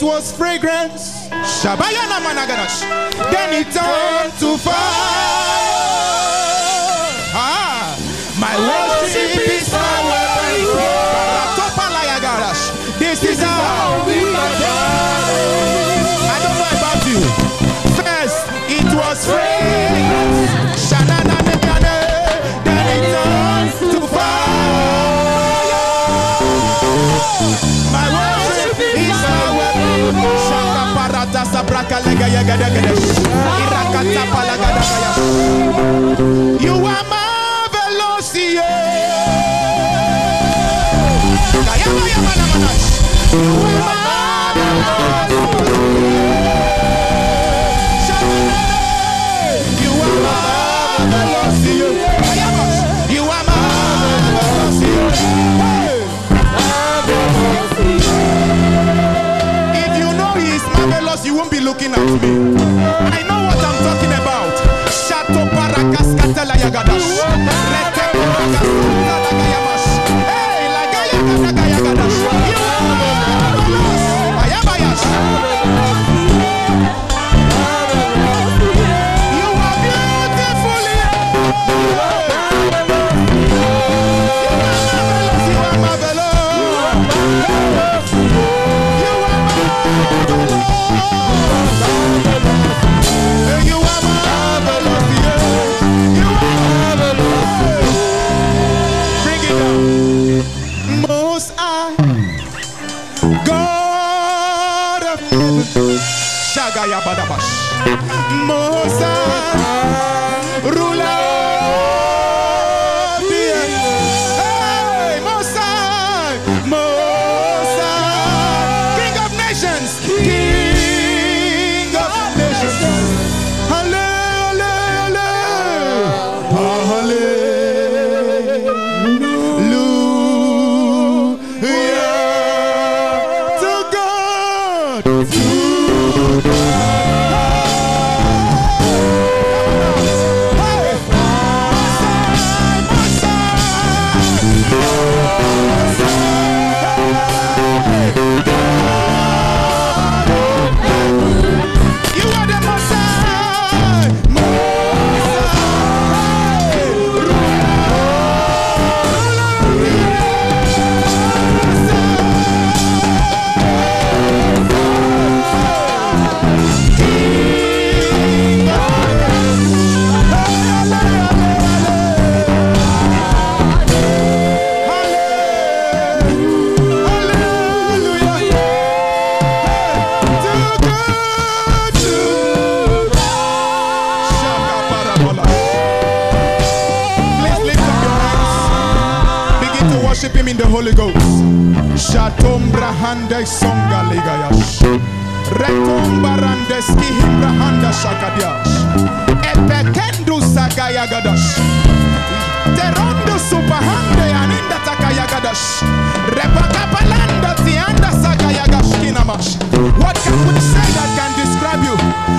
it was fragrance. Shabayana managadash. Then it turned to fire. Ah, my worship You are marvelous, yeah. Looking at me. I know what God of heaven. Shatombra hande songa ligayash. Retomba randeski himbra handa shakadiash. Epekendu sagaya gadash. Terondo supahande aninda takaya gadash. Repakapalanda tianda sagaya gashkinamash. What can we say that can describe you?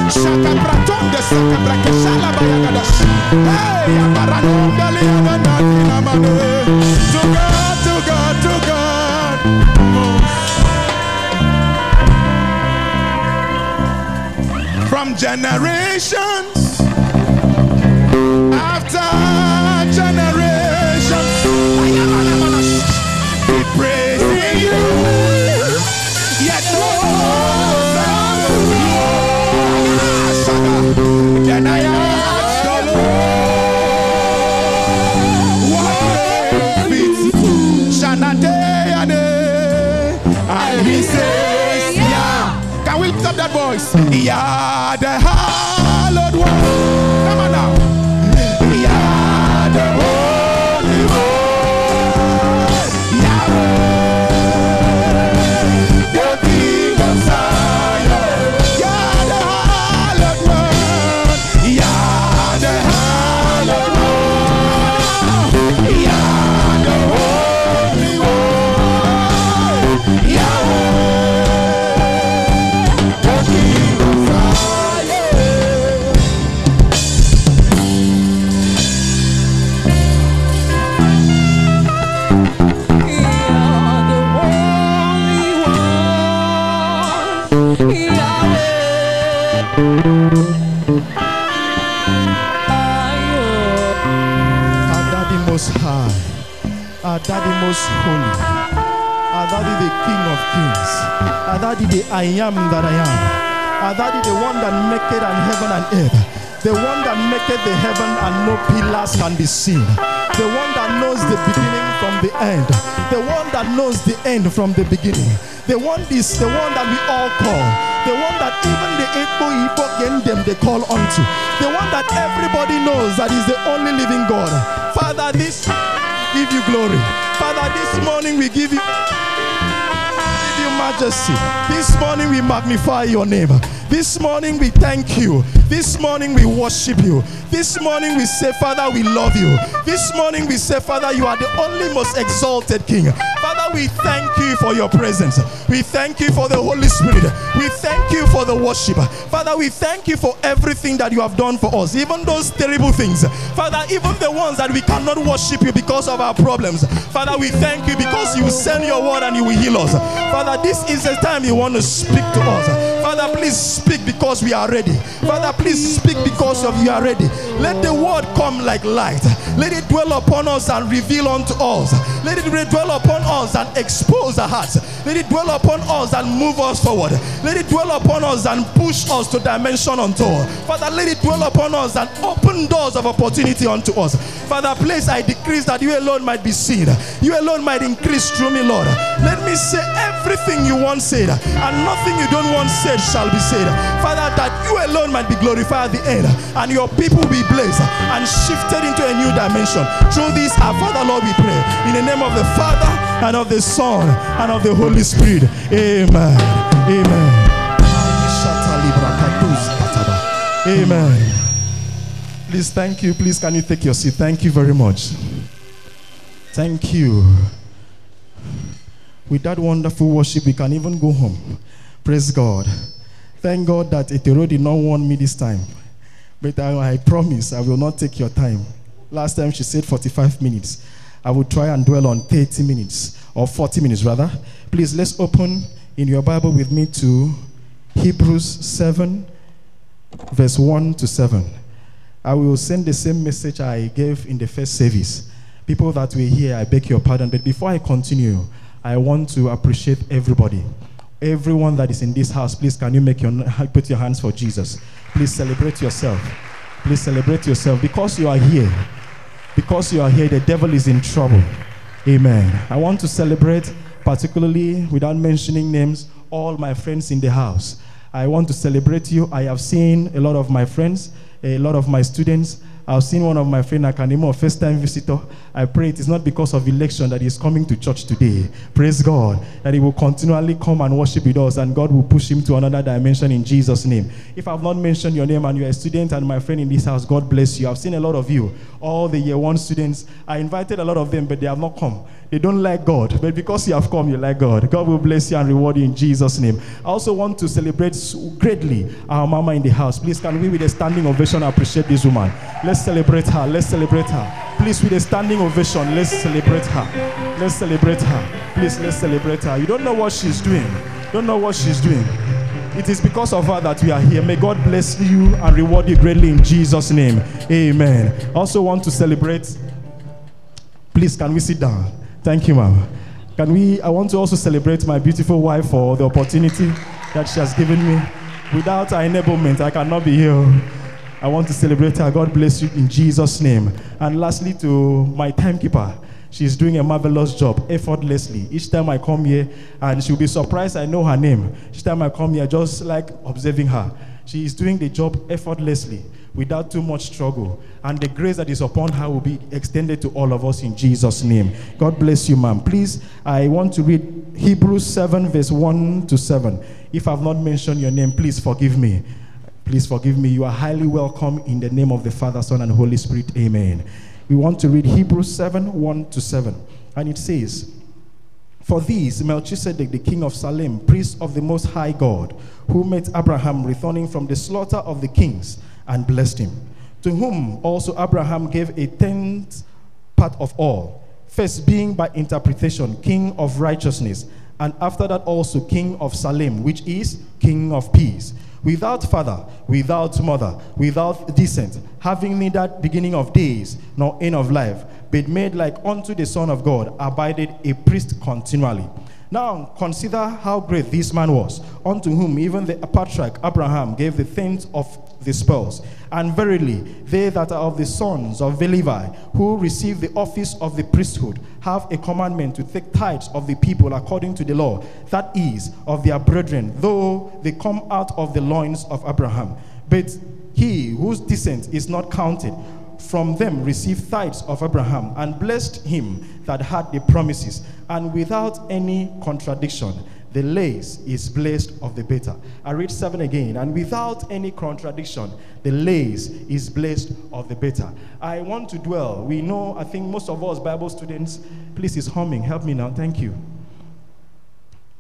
Shaka pratonde saka brakeshala bayagadash. Hey, abaranonda liagana kinamane. To generations after generations, we praising you. Yet no Then I ask the Lord, what Yeah. Can we lift up that voice? Yeah, king of kings, daddy the I am that I am, daddy the one that maketh and heaven and earth, the one that maketh the heaven and no pillars can be seen, the one that knows the beginning from the end, the one that knows the end from the beginning, the one is the one that we all call, the one that even the Igbo Igbo them they call unto, the one that everybody knows that is the only living God. Father, this give you glory. Father, this morning we give you majesty. This morning we magnify your name. This morning we thank you. This morning we worship you. This morning we say, Father, we love you. This morning we say, Father, you are the only most exalted King. Father, we thank you for your presence. We thank you for the Holy Spirit. We thank you for the worship. Father, we thank you for everything that you have done for us, even those terrible things. Father, even the ones that we cannot worship you because of our problems. Father, we thank you because you send your word and you will heal us. Father, this is the time you want to speak to us. Father, please speak because we are ready. Father, please speak because of you are ready. Let the word come like light. Let it dwell upon us and reveal unto us. Let it dwell upon us and expose our hearts. Let it dwell upon us and move us forward. Let it dwell upon us and push us to dimension unto. Father, let it dwell upon us and open doors of opportunity unto us. Father, place I decrease that you alone might be seen. You alone might increase through me, Lord. Let me say everything you want said and nothing you don't want said shall be said. Father, that you alone might be glorified at the end and your people be blessed and shifted into a new dimension. Through this, our Father, Lord, we pray. In the name of the Father and of the Son and of the Holy Spirit. Amen. Amen. Amen. Please, thank you. Please, can you take your seat? Thank you very much. Thank you. With that wonderful worship, we can even go home. Praise God. Thank God that Etero did not want me this time. But I, I promise I will not take your time. Last time she said 45 minutes. I will try and dwell on 30 minutes or 40 minutes rather. Please let's open in your Bible with me to Hebrews 7, verse 1 to 7. I will send the same message I gave in the first service. People that were here, I beg your pardon. But before I continue, I want to appreciate everybody. Everyone that is in this house, please can you make your put your hands for Jesus? Please celebrate yourself. Please celebrate yourself because you are here. Because you are here, the devil is in trouble. Amen. I want to celebrate, particularly without mentioning names, all my friends in the house. I want to celebrate you. I have seen a lot of my friends, a lot of my students. I've seen one of my friends, Akanimo, first time visitor. I pray it is not because of election that he's coming to church today. Praise God. That he will continually come and worship with us and God will push him to another dimension in Jesus' name. If I've not mentioned your name and you're a student and my friend in this house, God bless you. I've seen a lot of you, all the year one students. I invited a lot of them, but they have not come. They don't like God, but because you have come, you like God. God will bless you and reward you in Jesus' name. I also want to celebrate greatly our mama in the house. Please, can we, with a standing ovation, appreciate this woman? Let's celebrate her. Let's celebrate her. Please, with a standing ovation, let's celebrate her. Let's celebrate her. Please, let's celebrate her. You don't know what she's doing. Don't know what she's doing. It is because of her that we are here. May God bless you and reward you greatly in Jesus' name. Amen. I also want to celebrate. Please, can we sit down? Thank you, ma'am. Can we? I want to also celebrate my beautiful wife for the opportunity that she has given me. Without her enablement, I cannot be here. I want to celebrate her. God bless you in Jesus' name. And lastly, to my timekeeper. She's doing a marvelous job, effortlessly. Each time I come here, and she'll be surprised I know her name. Each time I come here, just like observing her. She is doing the job effortlessly without too much struggle. And the grace that is upon her will be extended to all of us in Jesus' name. God bless you, ma'am. Please, I want to read Hebrews 7, verse 1 to 7. If I've not mentioned your name, please forgive me. Please forgive me. You are highly welcome in the name of the Father, Son, and Holy Spirit. Amen. We want to read Hebrews 7, 1 to 7. And it says, for these, Melchizedek, the king of Salem, priest of the Most High God, who met Abraham returning from the slaughter of the kings and blessed him, to whom also Abraham gave a tenth part of all, first being by interpretation king of righteousness, and after that also king of Salem, which is king of peace, without father, without mother, without descent, having neither beginning of days nor end of life, but made like unto the Son of God, abided a priest continually. Now consider how great this man was, unto whom even the patriarch Abraham gave the tenth of the spoils. And verily, they that are of the sons of Levi, who receive the office of the priesthood, have a commandment to take tithes of the people according to the law, that is, of their brethren, though they come out of the loins of Abraham. But he whose descent is not counted, from them received tithes of Abraham, and blessed him that had the promises, and without any contradiction the less is blessed of the better. I read 7 again. And without any contradiction, the less is blessed of the better. I want to dwell. We know, I think most of us Bible students, please, is humming. Help me now. Thank you.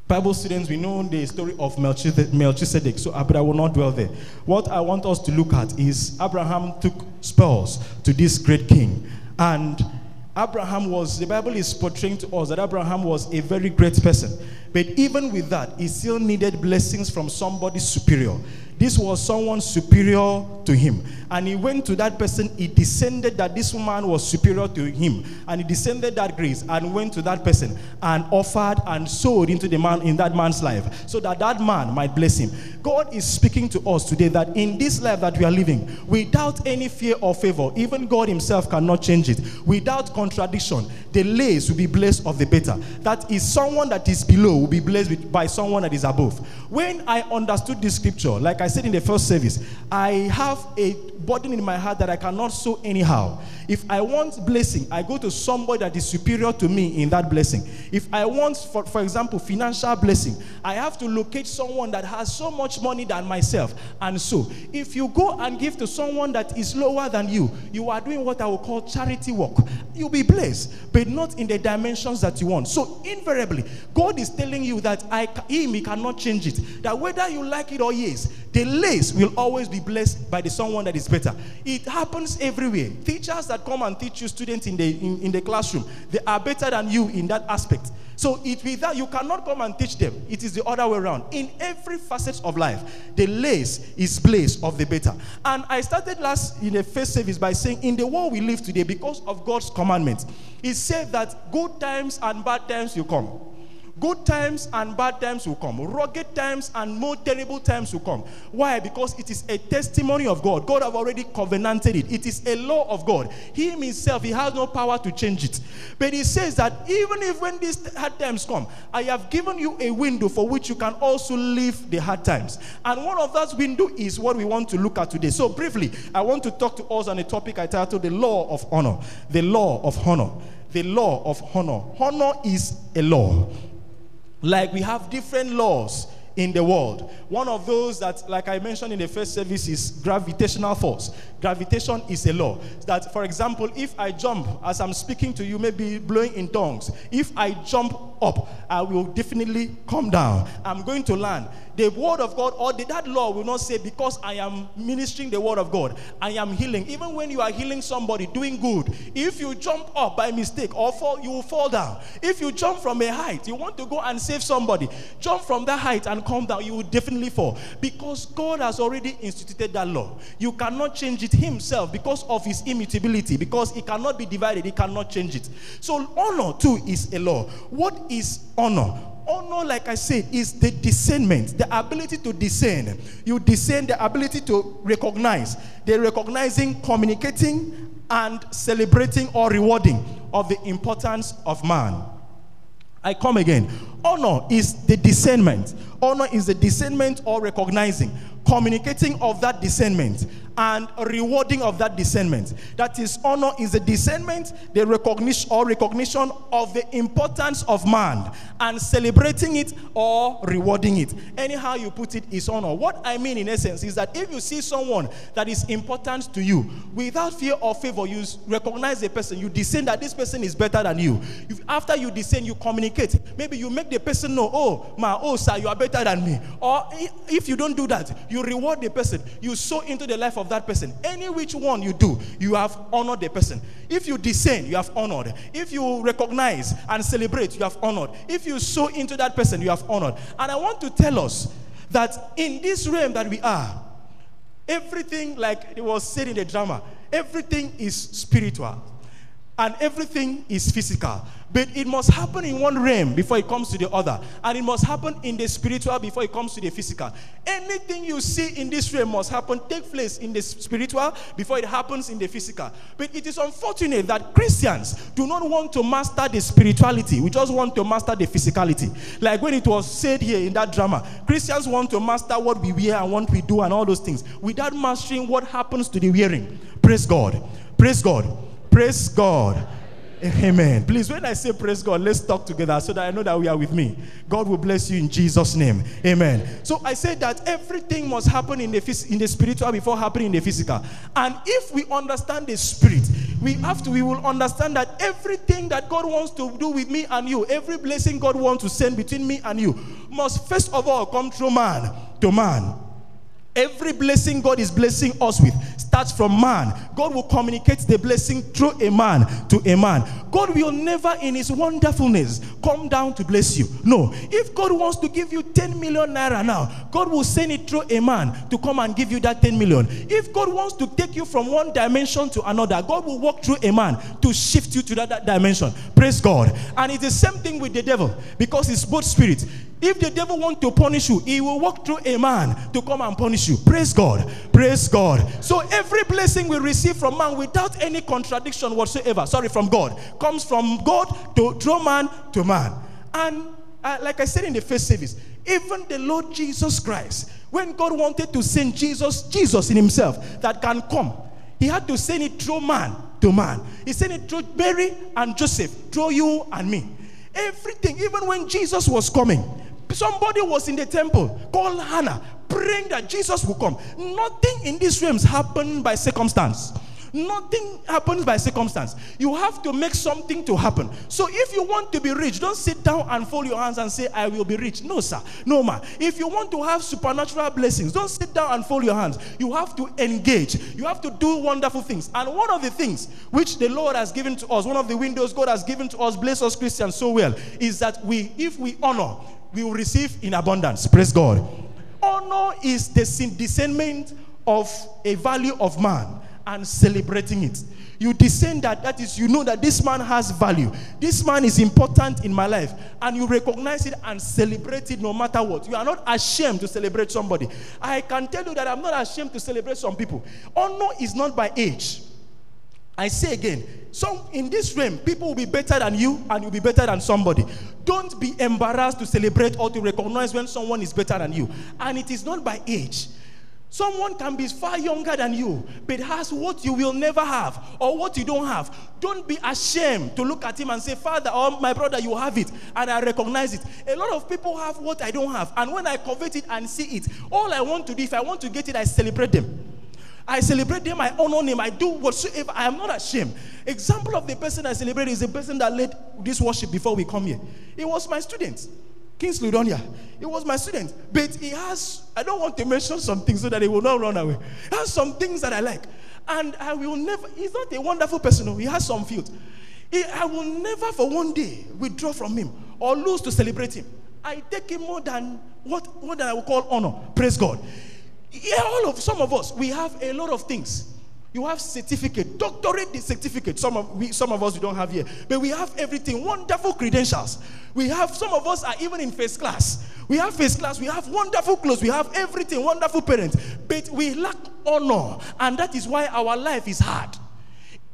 Bible students, we know the story of Melchizedek, so uh, but I will not dwell there. What I want us to look at is Abraham took spoils to this great king. And Abraham was, the Bible is portraying to us that Abraham was a very great person. But even with that, he still needed blessings from somebody superior. This was someone superior to him. And he went to that person, he descended that this woman was superior to him. And he descended that grace and went to that person and offered and sowed into the man in that man's life so that that man might bless him. God is speaking to us today that in this life that we are living, without any fear or favor, even God Himself cannot change it. Without contradiction, the least will be blessed of the better. That is someone that is below will be blessed by someone that is above. When I understood this scripture, like I said in the first service, I have a burden in my heart that I cannot sow anyhow. If I want blessing, I go to somebody that is superior to me in that blessing. If I want, for, for example, financial blessing, I have to locate someone that has so much money than myself. And so, if you go and give to someone that is lower than you, you are doing what I will call charity work. You'll be blessed, but not in the dimensions that you want. So, invariably, God is telling you that I, Him, He cannot change it. That whether you like it or yes, the least will always be blessed by the someone that is better. It happens everywhere. Teachers that come and teach you students in the in, in the classroom, they are better than you in that aspect. So it that you cannot come and teach them. It is the other way around. In every facet of life, the less is place of the better. And I started last in the first service by saying, in the world we live today, because of God's commandments, He said that good times and bad times will come. Good times and bad times will come. Rugged times and more terrible times will come. Why? Because it is a testimony of God. God have already covenanted it. It is a law of God. He himself, he has no power to change it. But he says that even if when these hard times come, I have given you a window for which you can also live the hard times. And one of those window is what we want to look at today. So briefly, I want to talk to us on a topic I titled the law of honor. The law of honor. The law of honor. Honor is a law. Like we have different laws in the world. One of those that, like I mentioned in the first service, is gravitational force. Gravitation is a law. That, for example, if I jump as I'm speaking to you, maybe blowing in tongues, if I jump up, I will definitely come down. I'm going to land. The word of God or the, that law will not say, because I am ministering the word of God, I am healing. Even when you are healing somebody, doing good, if you jump up by mistake or fall, you will fall down. If you jump from a height, you want to go and save somebody, jump from that height and come down, you will definitely fall. Because God has already instituted that law. You cannot change it himself because of his immutability, because it cannot be divided, he cannot change it. So honor too is a law. What is honor? Honor, like I said, is the discernment, the ability to discern. You discern the ability to recognize, the recognizing, communicating, and celebrating or rewarding of the importance of man. I come again. Honor is the discernment. Honor is the discernment or recognizing, communicating of that discernment, and rewarding of that discernment. That is, honor is the discernment, the recognition or recognition of the importance of man, and celebrating it or rewarding it. Anyhow you put it is honor. What I mean in essence is that if you see someone that is important to you, without fear or favor, you recognize the person, you discern that this person is better than you. If, after you discern, you communicate. Maybe you make the person know, oh, my, oh, sir, you are better than me. Or if you don't do that, you reward the person. You sow into the life of that person. Any which one you do, you have honored the person. If you discern, you have honored. If you recognize and celebrate, you have honored. If you sow into that person, you have honored. And I want to tell us that in this realm that we are, everything, like it was said in the drama, everything is spiritual and everything is physical. But it must happen in one realm before it comes to the other. And it must happen in the spiritual before it comes to the physical. Anything you see in this realm must happen, take place in the spiritual before it happens in the physical. But it is unfortunate that Christians do not want to master the spirituality. We just want to master the physicality. Like when it was said here in that drama, Christians want to master what we wear and what we do and all those things without mastering what happens to the wearing. Praise God. Praise God. Praise God. Amen. Please, when I say praise God, let's talk together so that I know that we are with me. God will bless you in Jesus' name. Amen. So I said that everything must happen in the in the spiritual before happening in the physical. And if we understand the spirit, we have to we will understand that everything that God wants to do with me and you, every blessing God wants to send between me and you, must first of all come through man to man. Every blessing God is blessing us with starts from man. God will communicate the blessing through a man to a man. God will never, in His wonderfulness, come down to bless you. No. If God wants to give you 10 million naira now, God will send it through a man to come and give you that 10 million. If God wants to take you from one dimension to another, God will walk through a man to shift you to that, that dimension. Praise God. And it's the same thing with the devil because it's both spirits. If the devil want to punish you, he will walk through a man to come and punish you. Praise God. Praise God. So every blessing we receive from man without any contradiction whatsoever, sorry, from God, comes from God to through man to man. And uh, like I said in the first service, even the Lord Jesus Christ, when God wanted to send Jesus, Jesus in himself that can come, he had to send it through man to man. He sent it through Mary and Joseph, through you and me. Everything, even when Jesus was coming, somebody was in the temple called Hannah praying that Jesus will come. Nothing in these realms happened by circumstance. Nothing happens by circumstance. You have to make something to happen. So if you want to be rich, don't sit down and fold your hands and say, I will be rich. No, sir. No, ma. If you want to have supernatural blessings, don't sit down and fold your hands. You have to engage. You have to do wonderful things. And one of the things which the Lord has given to us, one of the windows God has given to us, bless us Christians so well, is that we, if we honor, we will receive in abundance. Praise God. Honor is the discernment of a value of man and celebrating it. You discern that, that is, you know that this man has value. This man is important in my life. And you recognize it and celebrate it no matter what. You are not ashamed to celebrate somebody. I can tell you that I'm not ashamed to celebrate some people. Honor is not by age. I say again, so in this realm, people will be better than you and you'll be better than somebody. Don't be embarrassed to celebrate or to recognize when someone is better than you. And it is not by age. Someone can be far younger than you, but has what you will never have or what you don't have. Don't be ashamed to look at him and say, Father or my brother, you have it, and I recognize it. A lot of people have what I don't have, and when I covet it and see it, all I want to do, if I want to get it, I celebrate them. I celebrate them, I honor them, I do whatsoever. I am not ashamed. Example of the person I celebrate is the person that led this worship before we come here. He was my student. Kingsley Donia. He was my student. But he has, I don't want to mention some things so that he will not run away. He has some things that I like. And I will never, he's not a wonderful person. He has some fields. I will never for one day withdraw from him or lose to celebrate him. I take him more than what, what I will call honor. Praise God. Yeah, all of some of us, we have a lot of things. You have certificate, doctorate certificate. Some of we, some of us we don't have here, but we have everything. Wonderful credentials. We have some of us are even in first class. We have first class. We have wonderful clothes. We have everything. Wonderful parents, but we lack honor, and that is why our life is hard.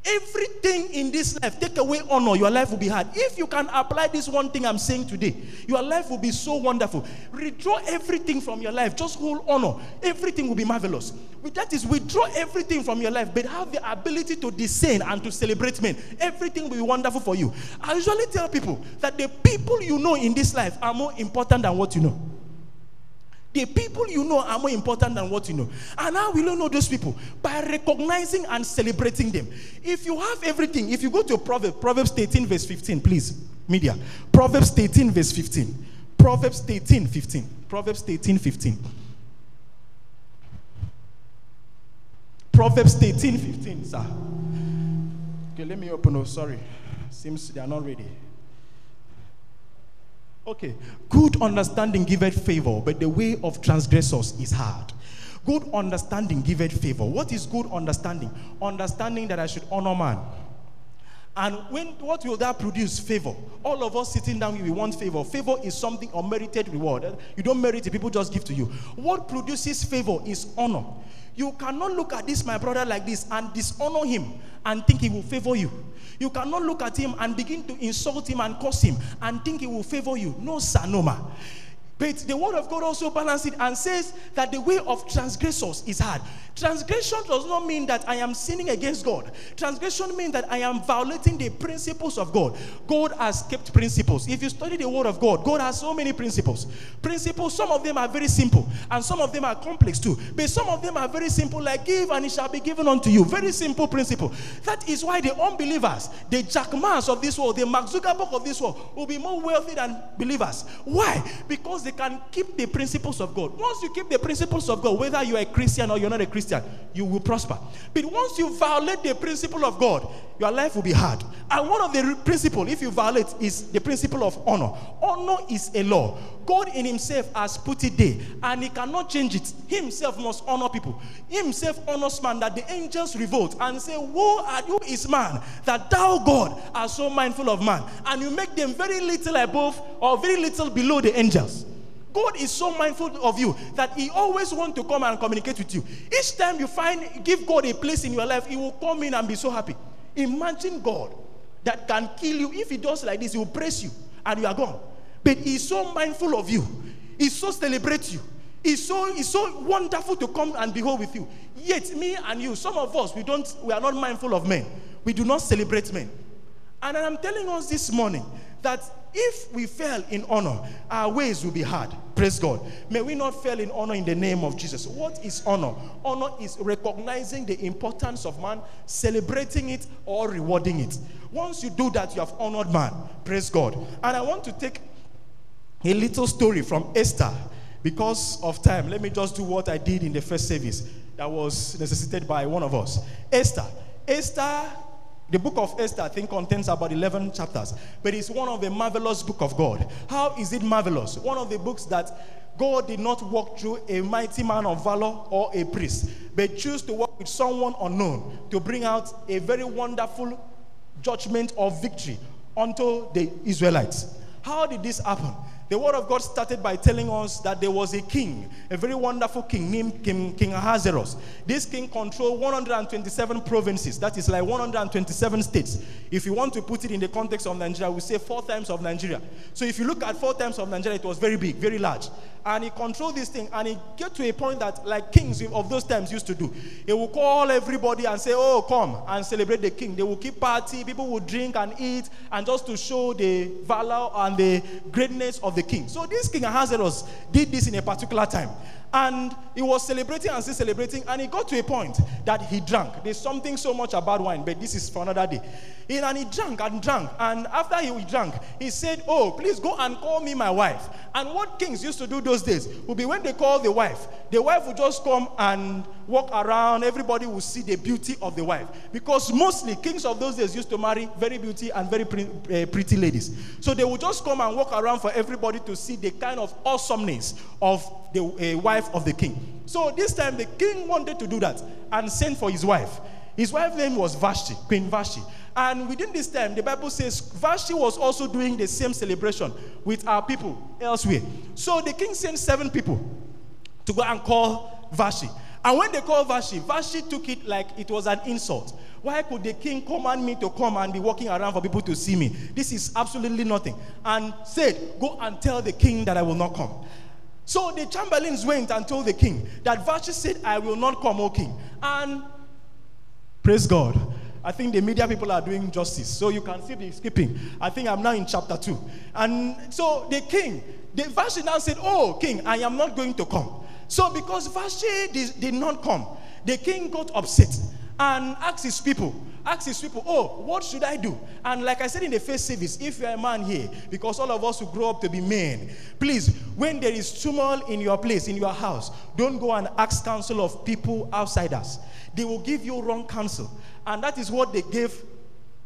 Everything in this life, take away honor, your life will be hard. If you can apply this one thing I'm saying today, your life will be so wonderful. Withdraw everything from your life, just hold honor. Everything will be marvelous. That is, withdraw everything from your life, but have the ability to discern and to celebrate men. Everything will be wonderful for you. I usually tell people that the people you know in this life are more important than what you know. The people you know are more important than what you know. And how will you know those people? By recognizing and celebrating them. If you have everything, if you go to Proverbs, Proverbs 13, verse 15, please, media. Proverbs 13, verse 15. Proverbs 13, 15. Proverbs 13, 15. Proverbs 13, 15, sir. Okay, let me open. Oh, sorry. Seems they are not ready. Okay. Good understanding giveth favor, but the way of transgressors is hard. Good understanding giveth favor. What is good understanding? Understanding that I should honor man. And when what will that produce? Favor. All of us sitting down, we want favor. Favor is something unmerited reward. You don't merit it, people just give to you. What produces favor is honor. You cannot look at this, my brother, like this and dishonor him and think he will favor you. You cannot look at him and begin to insult him and curse him and think he will favor you. No, Sanoma. But the word of God also balances it and says that the way of transgressors is hard. Transgression does not mean that I am sinning against God. Transgression means that I am violating the principles of God. God has kept principles. If you study the word of God, God has so many principles. Principles, some of them are very simple and some of them are complex too. But some of them are very simple, like give and it shall be given unto you. Very simple principle. That is why the unbelievers, the Jack Ma's of this world, the Mark Zuckerberg of this world, will be more wealthy than believers. Why? Because they can keep the principles of God. Once you keep the principles of God, whether you are a Christian or you're not a Christian, you will prosper. But once you violate the principle of God, your life will be hard. And one of the principles, if you violate, is the principle of honor. Honor is a law. God in Himself has put it there, and He cannot change it. Himself must honor people. Himself honors man that the angels revolt and say, Woe are you, is man, that thou, God, are so mindful of man, and you make them very little above or very little below the angels. God is so mindful of you that He always wants to come and communicate with you. Each time you find, give God a place in your life, He will come in and be so happy. Imagine God that can kill you. If He does like this, He will praise you and you are gone. But He's so mindful of you, He so celebrates you. It's so, it's so wonderful to come and behold with you. Yet, me and you, some of us, we don't we are not mindful of men. We do not celebrate men. And I'm telling us this morning that if we fail in honor, our ways will be hard. Praise God. May we not fail in honor in the name of Jesus. What is honor? Honor is recognizing the importance of man, celebrating it, or rewarding it. Once you do that, you have honored man. Praise God. And I want to take a little story from Esther. Because of time, let me just do what I did in the first service that was necessitated by one of us. Esther. Esther the book of Esther, I think, contains about 11 chapters, but it's one of the marvelous book of God. How is it marvelous? One of the books that God did not walk through a mighty man of valor or a priest, but choose to work with someone unknown to bring out a very wonderful judgment of victory unto the Israelites. How did this happen? The word of God started by telling us that there was a king, a very wonderful king named King, king Ahasuerus. This king controlled 127 provinces, that is like 127 states. If you want to put it in the context of Nigeria, we say four times of Nigeria. So if you look at four times of Nigeria, it was very big, very large. And he controlled this thing, and he get to a point that, like kings of those times used to do, he will call everybody and say, Oh, come and celebrate the king. They will keep party, people will drink and eat, and just to show the valor and the greatness of the king. So this king Ahasuerus did this in a particular time. And he was celebrating and still celebrating, and he got to a point that he drank. There's something so much about wine, but this is for another day. And he drank and drank. And after he drank, he said, Oh, please go and call me my wife. And what kings used to do those days would be when they call the wife, the wife would just come and walk around. Everybody will see the beauty of the wife. Because mostly kings of those days used to marry very beauty and very pre- uh, pretty ladies. So they would just come and walk around for everybody to see the kind of awesomeness of the uh, wife of the king. So this time the king wanted to do that and sent for his wife. His wife's name was Vashti, Queen Vashti. And within this time, the Bible says Vashti was also doing the same celebration with our people elsewhere. So the king sent seven people to go and call Vashti. And when they called Vashti, Vashti took it like it was an insult. Why could the king command me to come and be walking around for people to see me? This is absolutely nothing. And said, Go and tell the king that I will not come. So the chamberlains went and told the king that Vashti said, I will not come, O king. And praise God. I think the media people are doing justice. So you can see the skipping. I think I'm now in chapter 2. And so the king, the Vashti now said, Oh, king, I am not going to come. So because Vashti did, did not come, the king got upset and asked his people, asked his people, Oh, what should I do? And like I said in the first service, if you're a man here, because all of us will grow up to be men, please, when there is tumult in your place, in your house, don't go and ask counsel of people outsiders. They will give you wrong counsel. And that is what they gave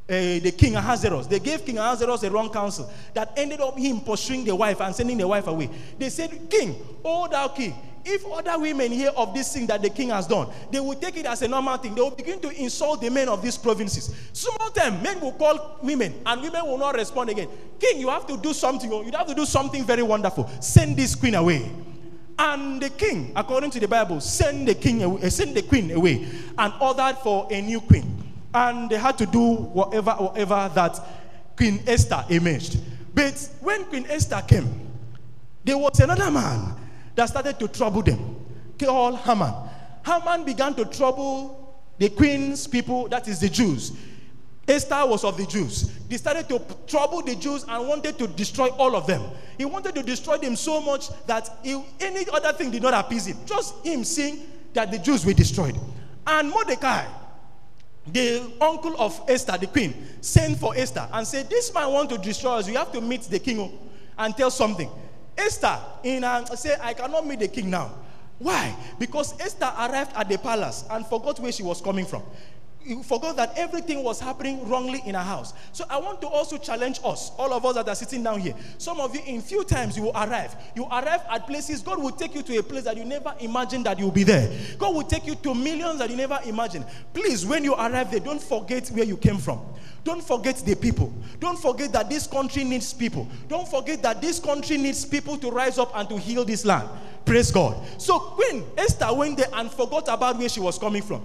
eh, the king Ahasuerus. They gave King Ahasuerus a wrong counsel that ended up him pursuing the wife and sending the wife away. They said, King, oh thou king, if other women hear of this thing that the king has done, they will take it as a normal thing. They will begin to insult the men of these provinces. Some of them, men will call women, and women will not respond again. King, you have to do something. You have to do something very wonderful. Send this queen away. And the king, according to the Bible, sent the king, away, eh, sent the queen away, and ordered for a new queen. And they had to do whatever, whatever that Queen Esther imaged. But when Queen Esther came, there was another man that started to trouble them, called Haman. Haman began to trouble the queen's people, that is the Jews. Esther was of the Jews. They started to trouble the Jews and wanted to destroy all of them. He wanted to destroy them so much that he, any other thing did not appease him. Just him seeing that the Jews were destroyed. And Mordecai, the uncle of Esther, the queen, sent for Esther and said, This man want to destroy us. You have to meet the king and tell something. Esther in uh, say, I cannot meet the king now. Why? Because Esther arrived at the palace and forgot where she was coming from. You forgot that everything was happening wrongly in her house. So I want to also challenge us, all of us that are sitting down here. Some of you, in few times, you will arrive. You arrive at places, God will take you to a place that you never imagined that you'll be there. God will take you to millions that you never imagined. Please, when you arrive there, don't forget where you came from. Don't forget the people. Don't forget that this country needs people. Don't forget that this country needs people to rise up and to heal this land. Praise God. So Queen Esther went there and forgot about where she was coming from.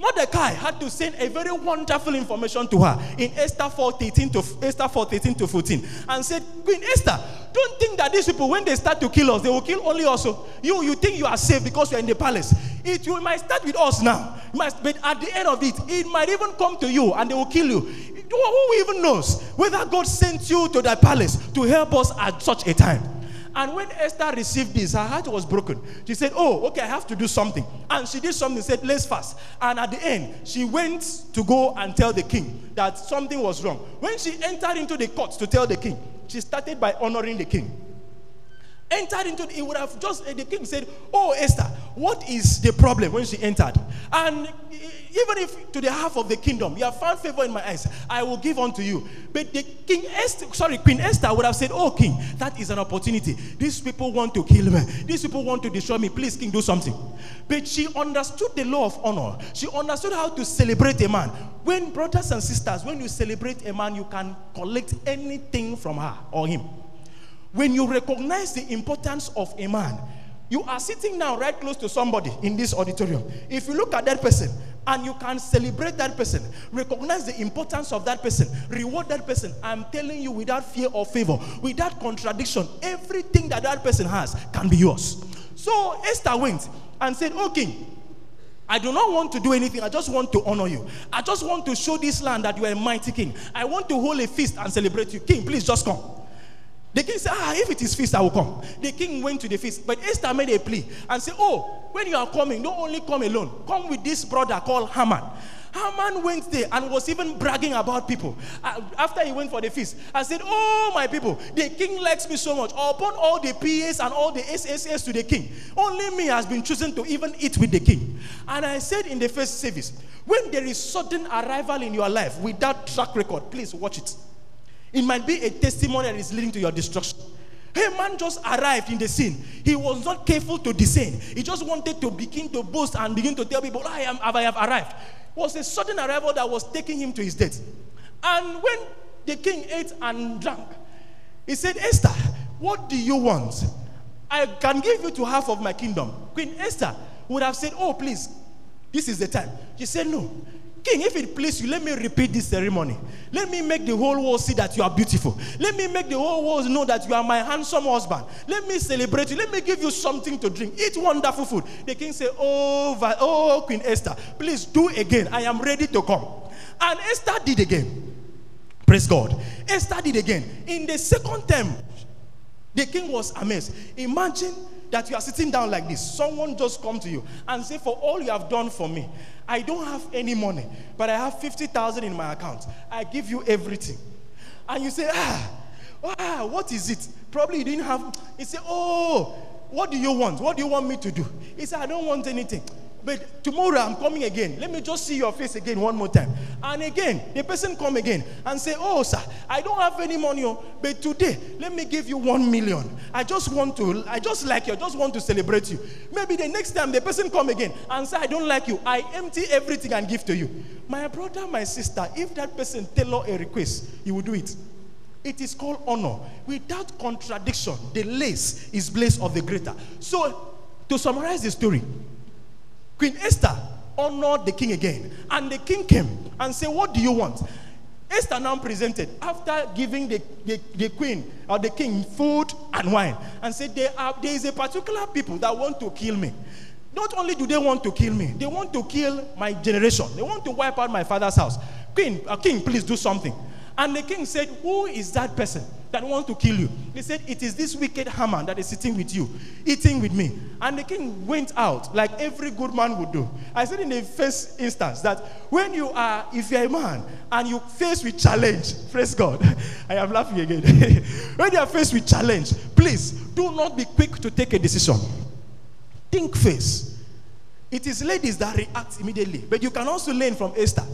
Mordecai had to send a very wonderful information to her in Esther 4:13 to Esther 4:13 to 14 and said, Queen Esther, don't think that these people, when they start to kill us, they will kill only us. You, you think you are safe because you're in the palace. It you might start with us now, must, but at the end of it, it might even come to you and they will kill you. Who even knows whether God sent you to the palace to help us at such a time? And when Esther received this, her heart was broken. She said, Oh, okay, I have to do something. And she did something, said, Let's fast. And at the end, she went to go and tell the king that something was wrong. When she entered into the court to tell the king, she started by honoring the king entered into it he would have just eh, the king said oh esther what is the problem when she entered? And even if to the half of the kingdom you have found favor in my eyes i will give unto you. But the king esther sorry queen esther would have said oh king that is an opportunity. These people want to kill me. These people want to destroy me. Please king do something. But she understood the law of honor. She understood how to celebrate a man. When brothers and sisters when you celebrate a man you can collect anything from her or him when you recognize the importance of a man, you are sitting now right close to somebody in this auditorium. If you look at that person and you can celebrate that person, recognize the importance of that person, reward that person, I'm telling you without fear or favor, without contradiction, everything that that person has can be yours. So Esther went and said, Oh, king, I do not want to do anything. I just want to honor you. I just want to show this land that you are a mighty king. I want to hold a feast and celebrate you. King, please just come. The king said, Ah, if it is feast, I will come. The king went to the feast. But Esther made a plea and said, Oh, when you are coming, don't only come alone. Come with this brother called Haman. Haman went there and was even bragging about people. Uh, after he went for the feast, I said, Oh, my people, the king likes me so much. Upon all the PAs and all the SSS to the king, only me has been chosen to even eat with the king. And I said in the first service, when there is sudden arrival in your life without track record, please watch it. It might be a testimony that is leading to your destruction. Haman just arrived in the scene. He was not careful to descend. He just wanted to begin to boast and begin to tell people, I am, I have arrived. It was a sudden arrival that was taking him to his death. And when the king ate and drank, he said, Esther, what do you want? I can give you to half of my kingdom. Queen Esther would have said, Oh, please, this is the time. She said, No. King, if it please you, let me repeat this ceremony. Let me make the whole world see that you are beautiful. Let me make the whole world know that you are my handsome husband. Let me celebrate you. Let me give you something to drink. Eat wonderful food. The king said, Oh, oh Queen Esther, please do again. I am ready to come. And Esther did again. Praise God. Esther did again. In the second term, the king was amazed. Imagine that you are sitting down like this. Someone just come to you and say, For all you have done for me, I don't have any money, but I have 50,000 in my account. I give you everything. And you say, ah, ah, what is it? Probably you didn't have. He said, oh, what do you want? What do you want me to do? He said, I don't want anything. But tomorrow I'm coming again. Let me just see your face again one more time. And again, the person come again and say, Oh, sir, I don't have any money, oh, but today, let me give you one million. I just want to, I just like you, I just want to celebrate you. Maybe the next time the person come again and say, I don't like you, I empty everything and give to you. My brother, my sister, if that person tailor a request, you will do it. It is called honor. Without contradiction, the less is blessed of the greater. So, to summarize the story, Queen Esther honored the king again. And the king came and said, What do you want? Esther now presented after giving the, the, the, queen or the king food and wine and said, there, are, there is a particular people that want to kill me. Not only do they want to kill me, they want to kill my generation. They want to wipe out my father's house. Queen, uh, king, please do something. And the king said, Who is that person that wants to kill you? He said, It is this wicked Haman that is sitting with you, eating with me. And the king went out like every good man would do. I said in the first instance that when you are, if you're a man and you face with challenge, praise God, I am laughing again. when you are faced with challenge, please do not be quick to take a decision. Think first. It is ladies that react immediately, but you can also learn from Esther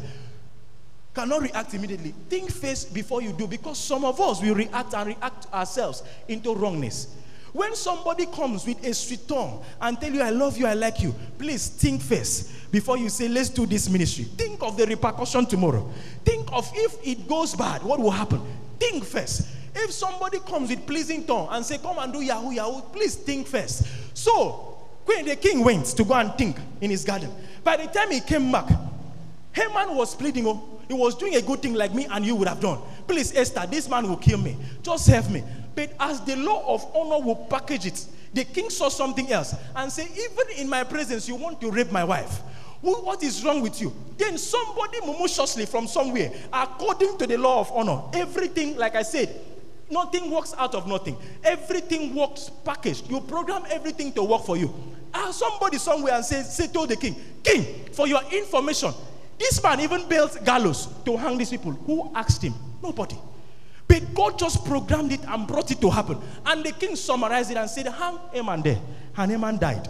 cannot react immediately. Think first before you do, because some of us will react and react ourselves into wrongness. When somebody comes with a sweet tongue and tell you, I love you, I like you, please think first before you say, let's do this ministry. Think of the repercussion tomorrow. Think of if it goes bad, what will happen? Think first. If somebody comes with pleasing tongue and say, come and do Yahoo, Yahoo, please think first. So, when the king went to go and think in his garden, by the time he came back, Haman was pleading, oh, he was doing a good thing like me and you would have done. Please, Esther, this man will kill me. Just help me. But as the law of honor will package it, the king saw something else and said, Even in my presence, you want to rape my wife. What is wrong with you? Then somebody maliciously from somewhere, according to the law of honor, everything, like I said, nothing works out of nothing. Everything works packaged. You program everything to work for you. And somebody somewhere and say, say told the king, King, for your information, this man even built gallows to hang these people. Who asked him? Nobody. But God just programmed it and brought it to happen. And the king summarized it and said, Hang Haman there. And Haman died.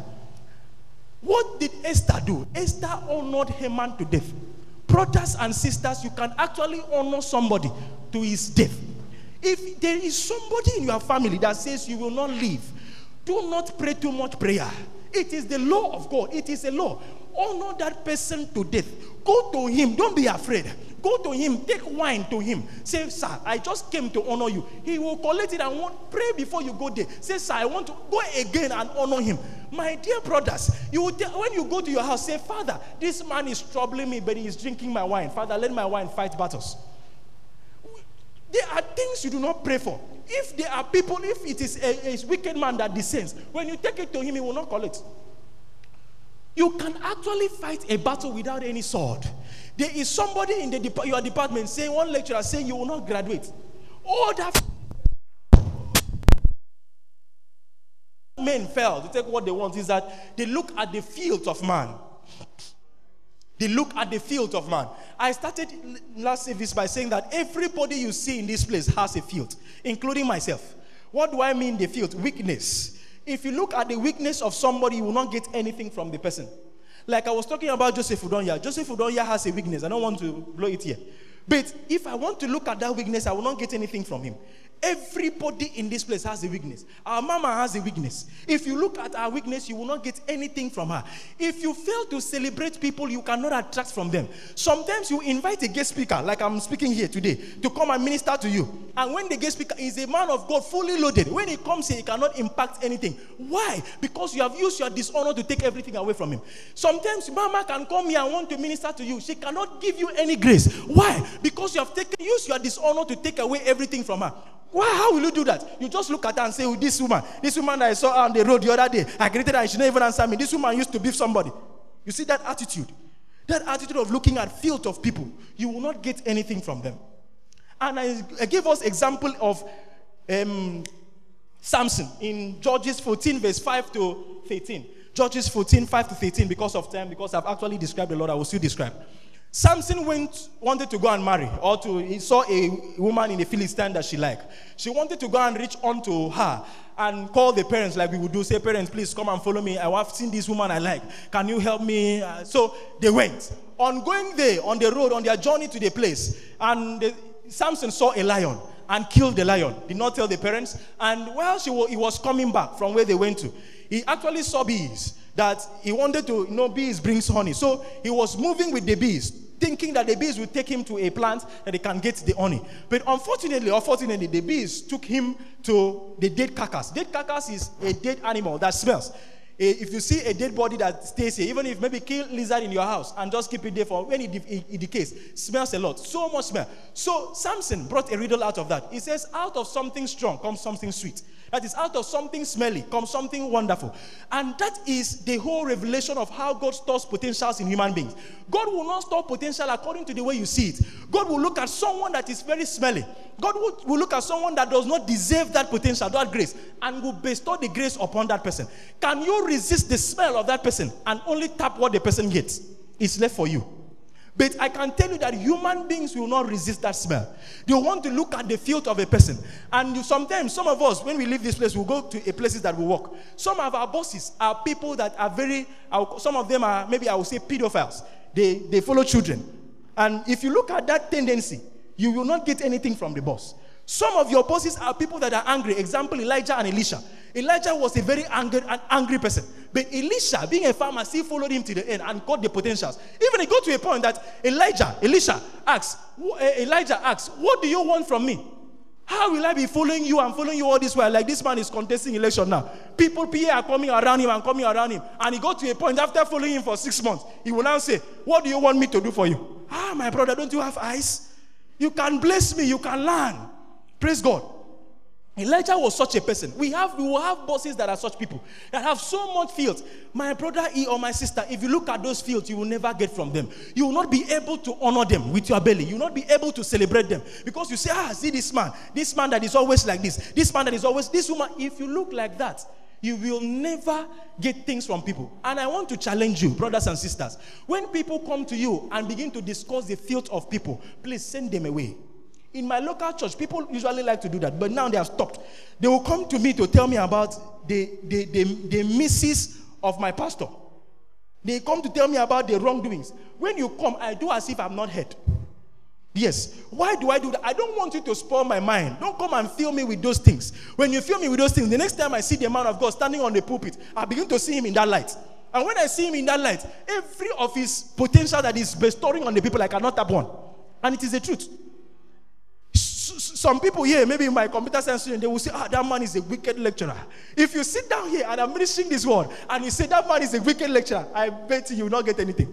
What did Esther do? Esther honored Haman to death. Brothers and sisters, you can actually honor somebody to his death. If there is somebody in your family that says you will not live, do not pray too much prayer. It is the law of God. It is a law Oh, honor that person to death. Go to him. Don't be afraid. Go to him. Take wine to him. Say, Sir, I just came to honor you. He will collect it and want, pray before you go there. Say, Sir, I want to go again and honor him. My dear brothers, you will tell, when you go to your house, say, Father, this man is troubling me, but he is drinking my wine. Father, let my wine fight battles. There are things you do not pray for. If there are people, if it is a, a wicked man that descends, when you take it to him, he will not collect. You can actually fight a battle without any sword. There is somebody in the your department saying, one lecturer saying you will not graduate. All that men fail to take what they want is that they look at the field of man. They look at the field of man. I started last service by saying that everybody you see in this place has a field, including myself. What do I mean the field? Weakness. If you look at the weakness of somebody, you will not get anything from the person. Like I was talking about Joseph Udonya. Joseph Udonya has a weakness. I don't want to blow it here. But if I want to look at that weakness, I will not get anything from him. Everybody in this place has a weakness. Our mama has a weakness. If you look at our weakness, you will not get anything from her. If you fail to celebrate people, you cannot attract from them. Sometimes you invite a guest speaker, like I'm speaking here today, to come and minister to you. And when the guest speaker is a man of God, fully loaded, when he comes here, he cannot impact anything. Why? Because you have used your dishonor to take everything away from him. Sometimes mama can come here and want to minister to you. She cannot give you any grace. Why? Because you have taken used your dishonor to take away everything from her. Why? How will you do that? You just look at her and say, oh, This woman, this woman that I saw on the road the other day, I greeted her and she didn't even answer me. This woman used to beat somebody. You see that attitude? That attitude of looking at field of people, you will not get anything from them. And I, I gave us example of um, Samson in Judges 14, verse 5 to 13. Judges 14, 5 to 13, because of time, because I've actually described a lot, I will still describe. Samson went wanted to go and marry, or to he saw a woman in the Philistine that she liked. She wanted to go and reach onto her and call the parents like we would do. Say, parents, please come and follow me. I have seen this woman I like. Can you help me? Uh, so they went. On going there, on the road, on their journey to the place, and the, Samson saw a lion and killed the lion. Did not tell the parents. And while she was, he was coming back from where they went to, he actually saw bees that he wanted to, you know, bees brings honey. So he was moving with the bees, thinking that the bees will take him to a plant that he can get the honey. But unfortunately, unfortunately, the bees took him to the dead carcass. Dead carcass is a dead animal that smells. Eh, If you see a dead body that stays here, even if maybe kill lizard in your house and just keep it there for when it, it, it decays, smells a lot, so much smell. So Samson brought a riddle out of that. He says, out of something strong comes something sweet. That is, out of something smelly comes something wonderful. And that is the whole revelation of how God stores potentials in human beings. God will not store potential according to the way you see it. God will look at someone that is very smelly. God will, will look at someone that does not deserve that potential, that grace, and will bestow the grace upon that person. Can you resist the smell of that person and only tap what the person gets? It's left for you. But I can tell you that human beings will not resist that smell. They want to look at the filth of a person. And sometimes, some of us, when we leave this place, we go to a places that we work. Some of our bosses are people that are very, some of them are, maybe I will say, pedophiles. They, they follow children. And if you look at that tendency, you will not get anything from the boss. Some of your bosses are people that are angry. Example, Elijah and Elisha. Elijah was a very angry, an angry person. But Elisha, being a farmer, still followed him to the end and got the potentials. Even it got to a point that Elijah, Elisha asks, eh, Elijah asks, What do you want from me? How will I be following you and following you all this way? Like this man is contesting election now. People, PA are coming around him and coming around him. And he got to a point after following him for six months. He will now say, What do you want me to do for you? Ah, my brother, don't you have eyes? You can bless me, you can learn. Praise God. Elijah was such a person. We have we will have bosses that are such people that have so much fields. My brother or my sister, if you look at those fields, you will never get from them. You will not be able to honor them with your belly. You will not be able to celebrate them because you say, ah, see this man, this man that is always like this, this man that is always this woman. If you look like that, you will never get things from people. And I want to challenge you, brothers and sisters. When people come to you and begin to discuss the filth of people, please send them away. In my local church, people usually like to do that, but now they have stopped. They will come to me to tell me about the, the, the, the misses of my pastor. They come to tell me about the wrongdoings. When you come, I do as if I'm not heard. Yes. Why do I do that? I don't want you to spoil my mind. Don't come and fill me with those things. When you fill me with those things, the next time I see the man of God standing on the pulpit, I begin to see him in that light. And when I see him in that light, every of his potential that is bestowing on the people, I cannot tap. And it is the truth. Some people here, maybe in my computer science student, they will say, ah, that man is a wicked lecturer. If you sit down here and I'm ministering this word, and you say that man is a wicked lecturer, I bet you will not get anything.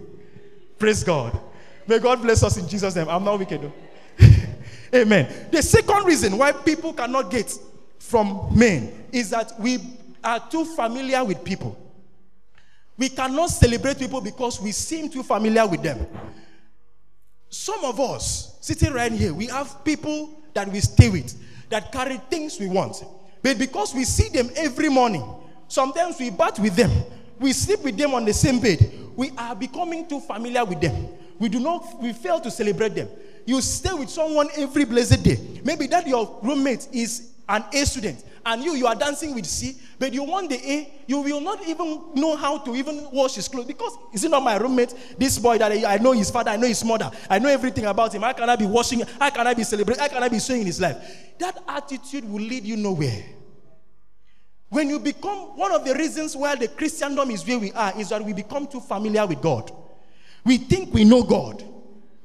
Praise God. May God bless us in Jesus' name. I'm not wicked. Amen. The second reason why people cannot get from men is that we are too familiar with people. We cannot celebrate people because we seem too familiar with them. Some of us sitting right here, we have people that we stay with that carry things we want. But because we see them every morning, sometimes we bat with them, we sleep with them on the same bed, we are becoming too familiar with them. We do not, we fail to celebrate them. You stay with someone every blessed day. Maybe that your roommate is an A student and you you are dancing with C, but you want the A, you will not even know how to even wash his clothes because is it not my roommate? This boy that I, I know his father, I know his mother, I know everything about him. How can I be washing? How can I be celebrating? How can I be showing in his life? That attitude will lead you nowhere. When you become one of the reasons why the Christendom is where we are is that we become too familiar with God. We think we know God.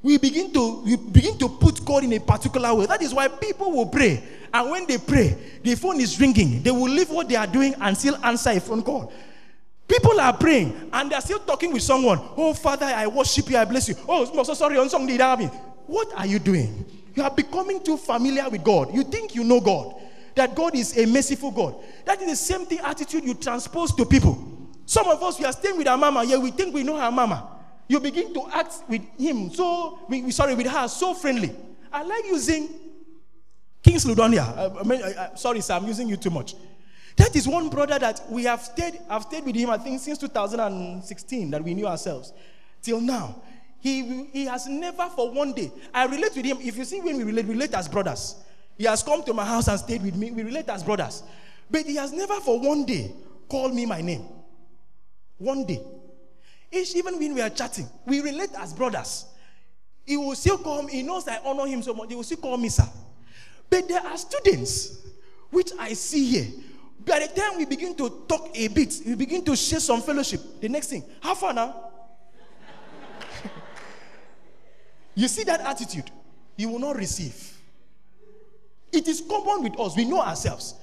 We begin to we begin to put God in a particular way. That is why people will pray, and when they pray, the phone is ringing. They will leave what they are doing and still answer a phone call. People are praying and they're still talking with someone. Oh, Father, I worship you, I bless you. Oh, I'm so sorry, on song did. What are you doing? You are becoming too familiar with God. You think you know God, that God is a merciful God. That is the same thing attitude you transpose to people. Some of us, we are staying with our mama, yeah, we think we know our mama. You begin to act with him so, we, sorry, with her so friendly. I like using Kingsley Udonya. I, uh, I mean, I- sorry, sir, I'm using you too much. That is one brother that we have stayed, I've stayed with him, I think, since 2016 that we knew ourselves. Till now. He, he has never for one day. I relate with him. If you see when we relate, we relate as brothers. He has come to my house and stayed with me. We relate as brothers. But he has never for one day called me my name. One day. Each, even when we are chatting, we relate as brothers. He will still call me. He knows I honor him so much. He will still call me sir. But there are students which I see here. By the time we begin to talk a bit, we begin to share some fellowship. The next thing, how far now? you see that attitude, you will not receive. It is common with us. We know ourselves.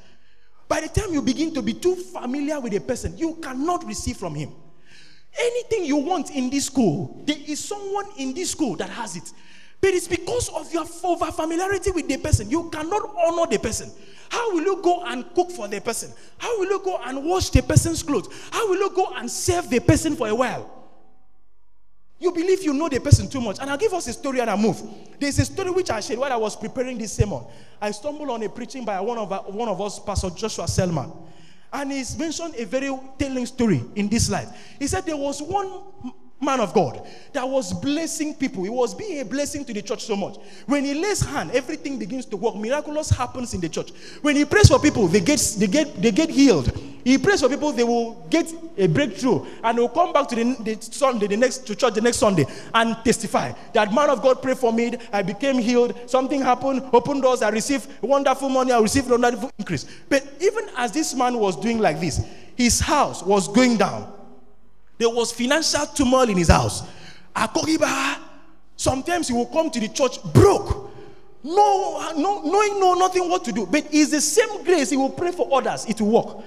By the time you begin to be too familiar with a person, you cannot receive from him. Anything you want in this school, there is someone in this school that has it. But it's because of your over familiarity with the person. You cannot honor the person. How will you go and cook for the person? How will you go and wash the person's clothes? How will you go and serve the person for a while? You believe you know the person too much. And I'll give us a story and I move. There's a story which I shared while I was preparing this sermon. I stumbled on a preaching by one of, one of us, Pastor Joshua Selman. And he's mentioned a very telling story in this life. He said there was one man of God that was blessing people. He was being a blessing to the church so much. When he lays hand, everything begins to work. Miraculous happens in the church. When he prays for people, they get they get they get healed. He prays for people, they will get a breakthrough, and will come back to the, the Sunday, the next to church the next Sunday, and testify that man of God prayed for me. I became healed. Something happened. Open doors. I received wonderful money. I received wonderful increase. But even as this man was doing like this, his house was going down there was financial turmoil in his house. Akogiba, sometimes he will come to the church broke. No, no, knowing no nothing what to do. But it's the same grace. He will pray for others. It will work.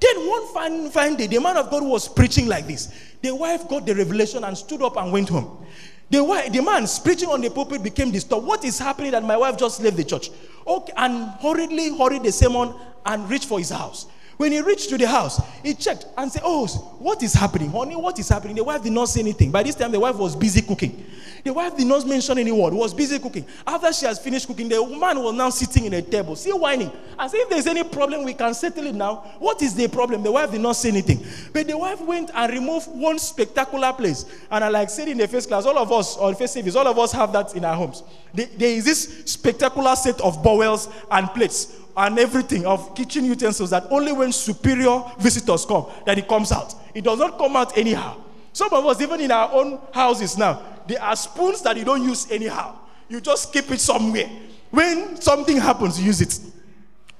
Then one fine, fine day, the man of God was preaching like this. The wife got the revelation and stood up and went home. The, wife, the man preaching on the pulpit became disturbed. What is happening that my wife just left the church? Okay, and hurriedly hurried the sermon and reached for his house. When he reached to the house, he checked and said, Oh, what is happening? Honey, what is happening? The wife did not say anything. By this time, the wife was busy cooking. The wife did not mention any word, was busy cooking. After she has finished cooking, the woman was now sitting in a table, still whining. As if there's any problem, we can settle it now. What is the problem? The wife did not say anything. But the wife went and removed one spectacular place. And I like said in the first class, all of us, on first service, all of us have that in our homes. There is this spectacular set of bowels and plates and everything of kitchen utensils that only when superior visitors come that it comes out. It does not come out anyhow. Some of us, even in our own houses now, there are spoons that you don't use anyhow. You just keep it somewhere. When something happens, you use it.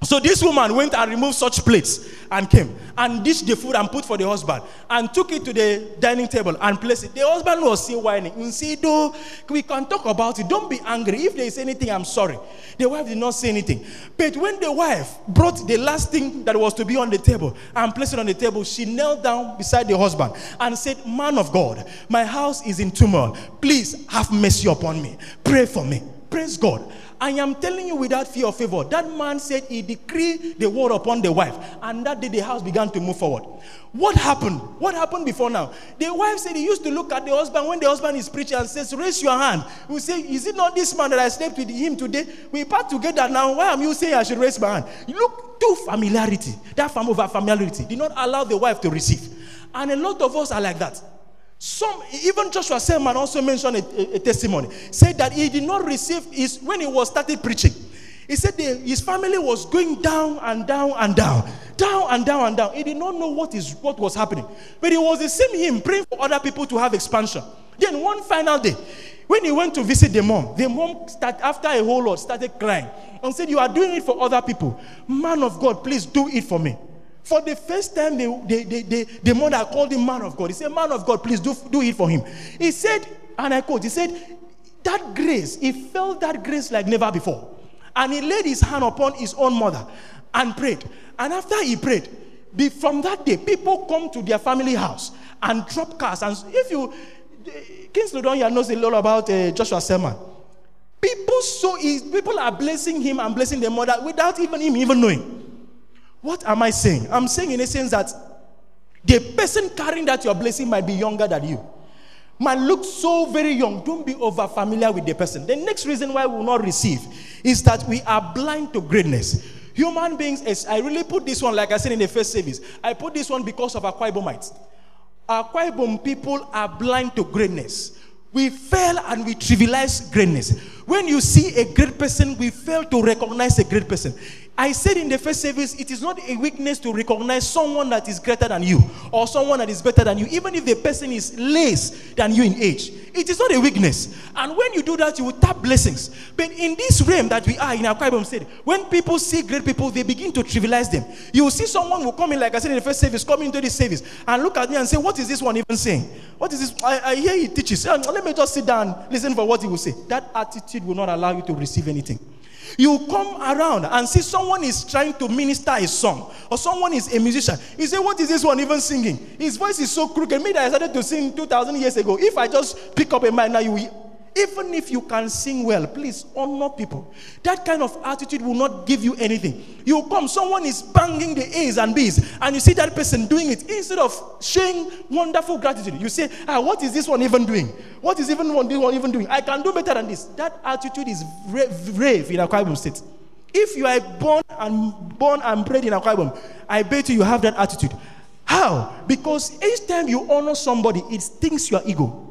So this woman went and removed such plates and came and dished the food and put for the husband and took it to the dining table and placed it. The husband was still whining. You see, though, we can talk about it. Don't be angry. If there is anything, I'm sorry. The wife did not say anything. But when the wife brought the last thing that was to be on the table and placed it on the table, she knelt down beside the husband and said, Man of God, my house is in turmoil. Please have mercy upon me. Pray for me. Praise God. I am telling you without fear or favor. That man said he decreed the word upon the wife, and that day the house began to move forward. What happened? What happened before now? The wife said he used to look at the husband when the husband is preaching and says, Raise your hand. We say, Is it not this man that I slept with him today? We part together now. Why am you saying I should raise my hand? Look to familiarity. That form of familiarity did not allow the wife to receive. And a lot of us are like that. Some, even Joshua Selman also mentioned a, a, a, testimony, said that he did not receive his, when he was started preaching. He said the, his family was going down and down and down, down and down and down. He did not know what is what was happening, but it was the same him praying for other people to have expansion. Then one final day, when he went to visit the mom, the mom start, after a whole lot started crying and said, "You are doing it for other people, man of God, please do it for me." For the first time, the, the, the, the, the mother called him man of God. He said, Man of God, please do, do it for him. He said, and I quote, he said, That grace, he felt that grace like never before. And he laid his hand upon his own mother and prayed. And after he prayed, from that day, people come to their family house and drop cars. And if you, Kingsley Donya knows a lot about uh, Joshua Selman. People so people are blessing him and blessing the mother without even him even knowing. What am I saying? I'm saying in a sense that the person carrying that your blessing might be younger than you. Might look so very young. Don't be over familiar with the person. The next reason why we will not receive is that we are blind to greatness. Human beings, I really put this one, like I said in the first service, I put this one because of Akwa Ibomites. People are blind to greatness. we fail and we trivialize greatness. When you see a great person, we fail to recognize a great person. I said in the first service, it is not a weakness to recognize someone that is greater than you or someone that is better than you, even if the person is less than you in age. It is not a weakness. And when you do that, you will tap blessings. But in this realm that we are in our Bible said, when people see great people, they begin to trivialize them. You will see someone will come in, like I said in the first service, come into this service and look at me and say, What is this one even saying? What is this? I, I hear he teaches. Eh, let me just sit down, listen for what he will say. That attitude will not allow you to receive anything. You come around and see someone is trying to minister a song, or someone is a musician. You say, What is this one even singing? His voice is so crooked. Me that I started to sing 2,000 years ago. If I just pick up a mic now, you even if you can sing well, please honor people. That kind of attitude will not give you anything. You come, someone is banging the A's and B's, and you see that person doing it. Instead of showing wonderful gratitude, you say, Ah, what is this one even doing? What is even one, one even doing? I can do better than this. That attitude is rave in Akwa Ibom State. If you are born and born and bred in Akwa Ibom, I bet you you have that attitude. How? Because each time you honor somebody, it stings your ego.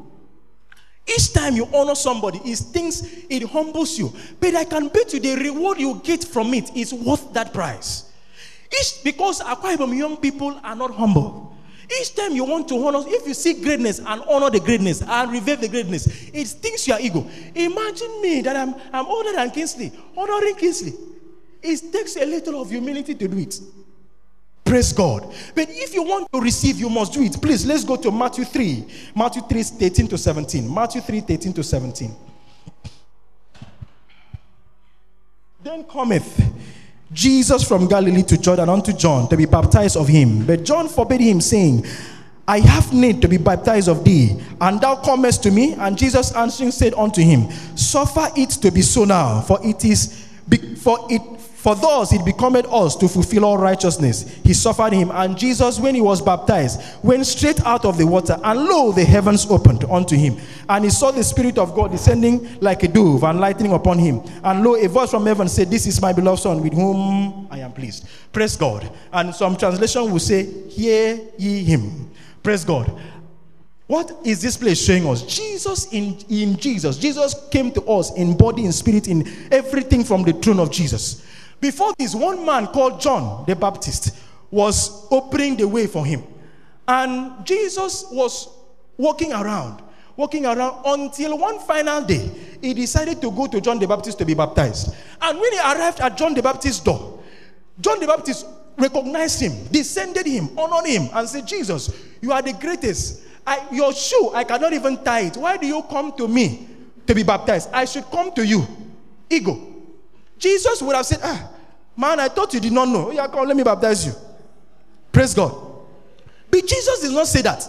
Each time you honor somebody, it things it humbles you. But I can bet you the reward you get from it is worth that price. Each because Akwa Ibom young people are not humble. Each time you want to honor, if you see greatness and honor the greatness and revere the greatness, it stings your ego. Imagine me that I'm, I'm older than Kingsley, honoring Kingsley. It takes a little of humility to do it. Praise God. But if you want to receive, you must do it. Please, let's go to Matthew 3. Matthew 3, 13 to 17. Matthew 3, 13 to 17. Then cometh Jesus from Galilee to Jordan unto John to be baptized of him. But John forbade him, saying, I have need to be baptized of thee, and thou comest to me. And Jesus answering said unto him, Suffer it to be so now, for it is for it for thus it becometh us to fulfill all righteousness. He suffered him, and Jesus, when he was baptized, went straight out of the water, and lo, the heavens opened unto him. And he saw the Spirit of God descending like a dove and lighting upon him. And lo, a voice from heaven said, This is my beloved Son, with whom I am pleased. Praise God. And some translation will say, Hear ye him. Praise God. What is this place showing us? Jesus in, in Jesus. Jesus came to us in body and spirit, in everything from the throne of Jesus. Before this, one man called John the Baptist was opening the way for him. And Jesus was walking around, walking around until one final day, he decided to go to John the Baptist to be baptized. And when he arrived at John the Baptist's door, John the Baptist recognized him, descended him, honored him, and said, Jesus, you are the greatest. I, your shoe, I cannot even tie it. Why do you come to me to be baptized? I should come to you. Ego. Jesus would have said, Ah, man, I thought you did not know. Yeah, come, let me baptize you. Praise God. But Jesus did not say that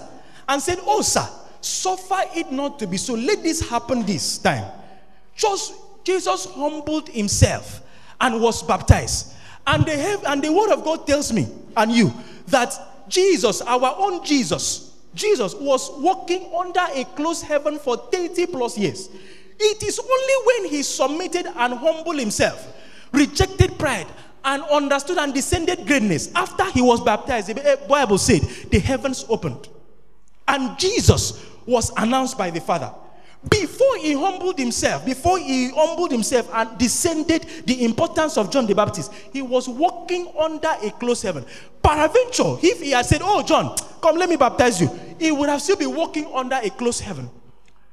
and said, Oh, sir, suffer it not to be so. Let this happen this time. Just Jesus humbled himself and was baptized. And the, and the word of God tells me and you that Jesus, our own Jesus, Jesus was walking under a closed heaven for 30 plus years. It is only when he submitted and humbled himself, rejected pride, and understood and descended greatness after he was baptized. The Bible said the heavens opened, and Jesus was announced by the Father. Before he humbled himself, before he humbled himself and descended the importance of John the Baptist, he was walking under a close heaven. Paraventure, if he had said, Oh, John, come, let me baptize you, he would have still been walking under a close heaven.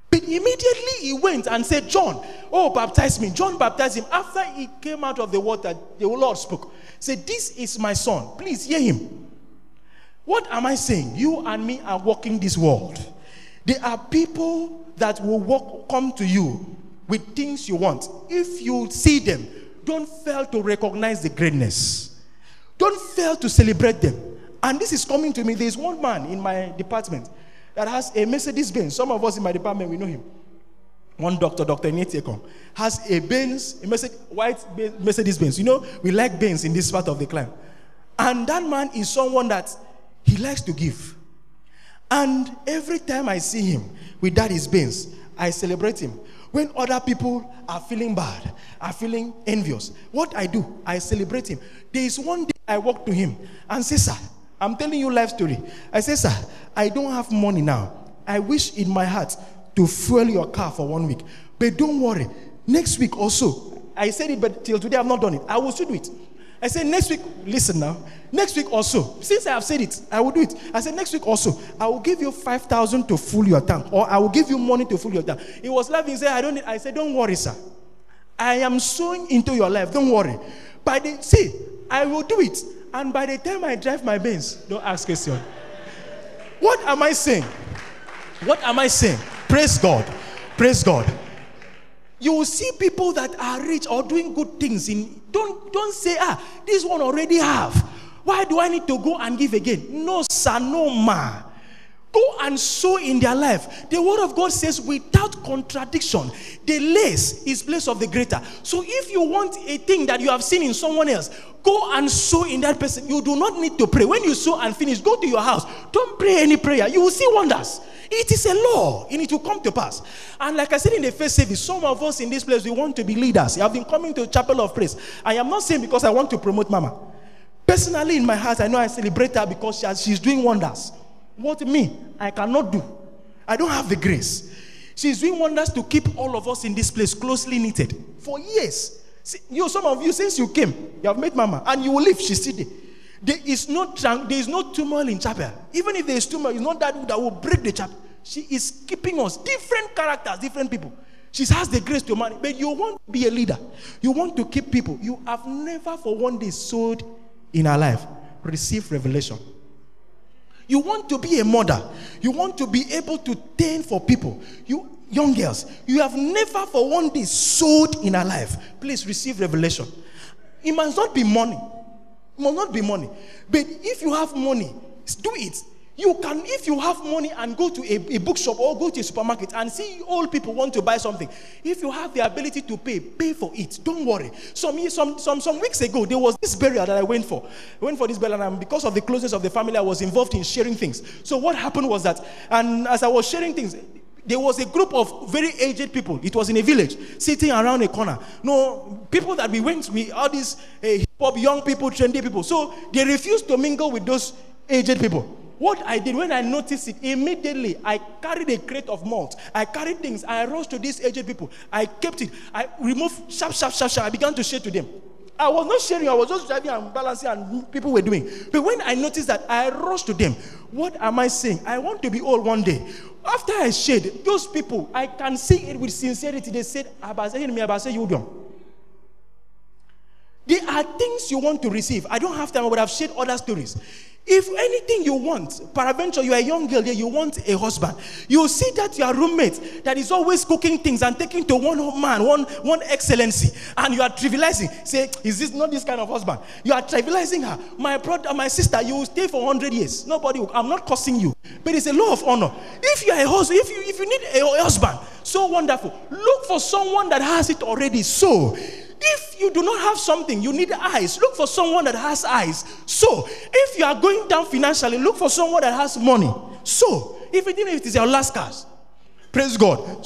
But immediately he went and said, John, oh, baptize me. John baptized him. After he came out of the water, the Lord spoke. Said, This is my son. Please hear him. What am I saying? You and me are walking this world. There are people that will walk, come to you with things you want. If you see them, don't fail to recognize the greatness. Don't fail to celebrate them. And this is coming to me. There's one man in my department that has a Mercedes Benz. Some of us in my department, we know him. One doctor, Dr. Nietekom, has a Benz, a Mercedes, white Mercedes Benz. You know, we like Benz in this part of the climb. And that man is someone that he likes to give. And every time I see him with that his Benz, I celebrate him. When other people are feeling bad, are feeling envious, what I do, I celebrate him. There is one day I walk to him and say, Sir, I'm telling you life story. I say, sir, I don't have money now. I wish in my heart to fuel your car for one week. But don't worry, next week also, I said it, but till today I've not done it. I will still do it. I said next week, listen now. Next week also, since I have said it, I will do it. I said next week also, I will give you five thousand to fill your tank, or I will give you money to fill your tank. He was laughing. He said, "I don't." Need, I said, "Don't worry, sir. I am sowing into your life. Don't worry. The see, I will do it. And by the time I drive my Benz, don't ask question. What am I saying? What am I saying? Praise God. Praise God. You will see people that are rich or doing good things in don't don't say, ah, this one already have. Why do I need to go and give again? No, sir, no ma. Go and sow in their life. The word of God says, without contradiction, the less is place of the greater. So if you want a thing that you have seen in someone else, go and sow in that person. You do not need to pray. When you sow and finish, go to your house. Don't pray any prayer. You will see wonders. It is a law and it will come to pass. And like I said in the first service, some of us in this place, we want to be leaders. You have been coming to Chapel of Praise. I am not saying because I want to promote Mama. Personally, in my heart, I know I celebrate her because she has, she's doing wonders. What me, I cannot do. I don't have the grace. She's doing wonders to keep all of us in this place closely knitted for years. See, you, some of you, since you came, you have met Mama, and you will leave. She's still there. There is no there is no turmoil in chapel. Even if there is turmoil, it's not that that will break the chapel. She is keeping us different characters, different people. She has the grace to manage, but you want to be a leader. You want to keep people. You have never for one day sowed in our life. Receive revelation. You want to be a mother. You want to be able to tend for people. You young girls, you have never for one day sowed in a life. Please receive revelation. It must not be money. It must not be money. But if you have money, do it. You can, if you have money and go to a, a, bookshop or go to a supermarket and see old people want to buy something, if you have the ability to pay, pay for it. Don't worry. Some, some, some, some weeks ago, there was this burial that I went for. I went for this burial, and because of the closeness of the family, I was involved in sharing things. So what happened was that, and as I was sharing things, there was a group of very aged people. It was in a village, sitting around a corner. No, people that we went, we all these uh, hip hop young people, trendy people. So they refused to mingle with those aged people. What I did when I noticed it, immediately I carried a crate of malt. I carried things. I rushed to these aged people. I kept it. I removed sharp, sharp, sharp, sharp. I began to share to them. I was not sharing, I was just driving and balancing, and people were doing. But when I noticed that, I rushed to them. What am I saying? I want to be old one day. After I shared, those people, I can see it with sincerity. They said, There are things you want to receive. I don't have time, I would have shared other stories. If anything you want, peradventure you are a young girl you want a husband. You see that your roommate that is always cooking things and taking to one man, one, one excellency, and you are trivializing. Say, is this not this kind of husband? You are trivializing her. My brother, my sister, you will stay for 100 years. Nobody will, I'm not cursing you. But it's a law of honor. If you are a husband, if you if you need a husband, so wonderful. Look for someone that has it already. So if you do not have something, you need eyes. Look for someone that has eyes. So, if you are going down financially, look for someone that has money. So, if even if it is your last cars, praise God.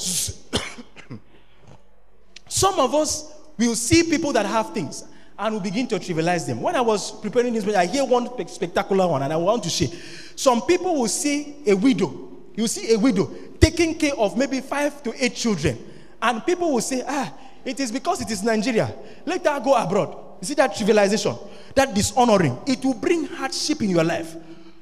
Some of us will see people that have things and we begin to trivialize them. When I was preparing this, I hear one spectacular one and I want to share. Some people will see a widow. You see a widow taking care of maybe five to eight children. And people will say, ah, it is because it is Nigeria. Let her go abroad. You see that trivialization, that dishonoring. It will bring hardship in your life.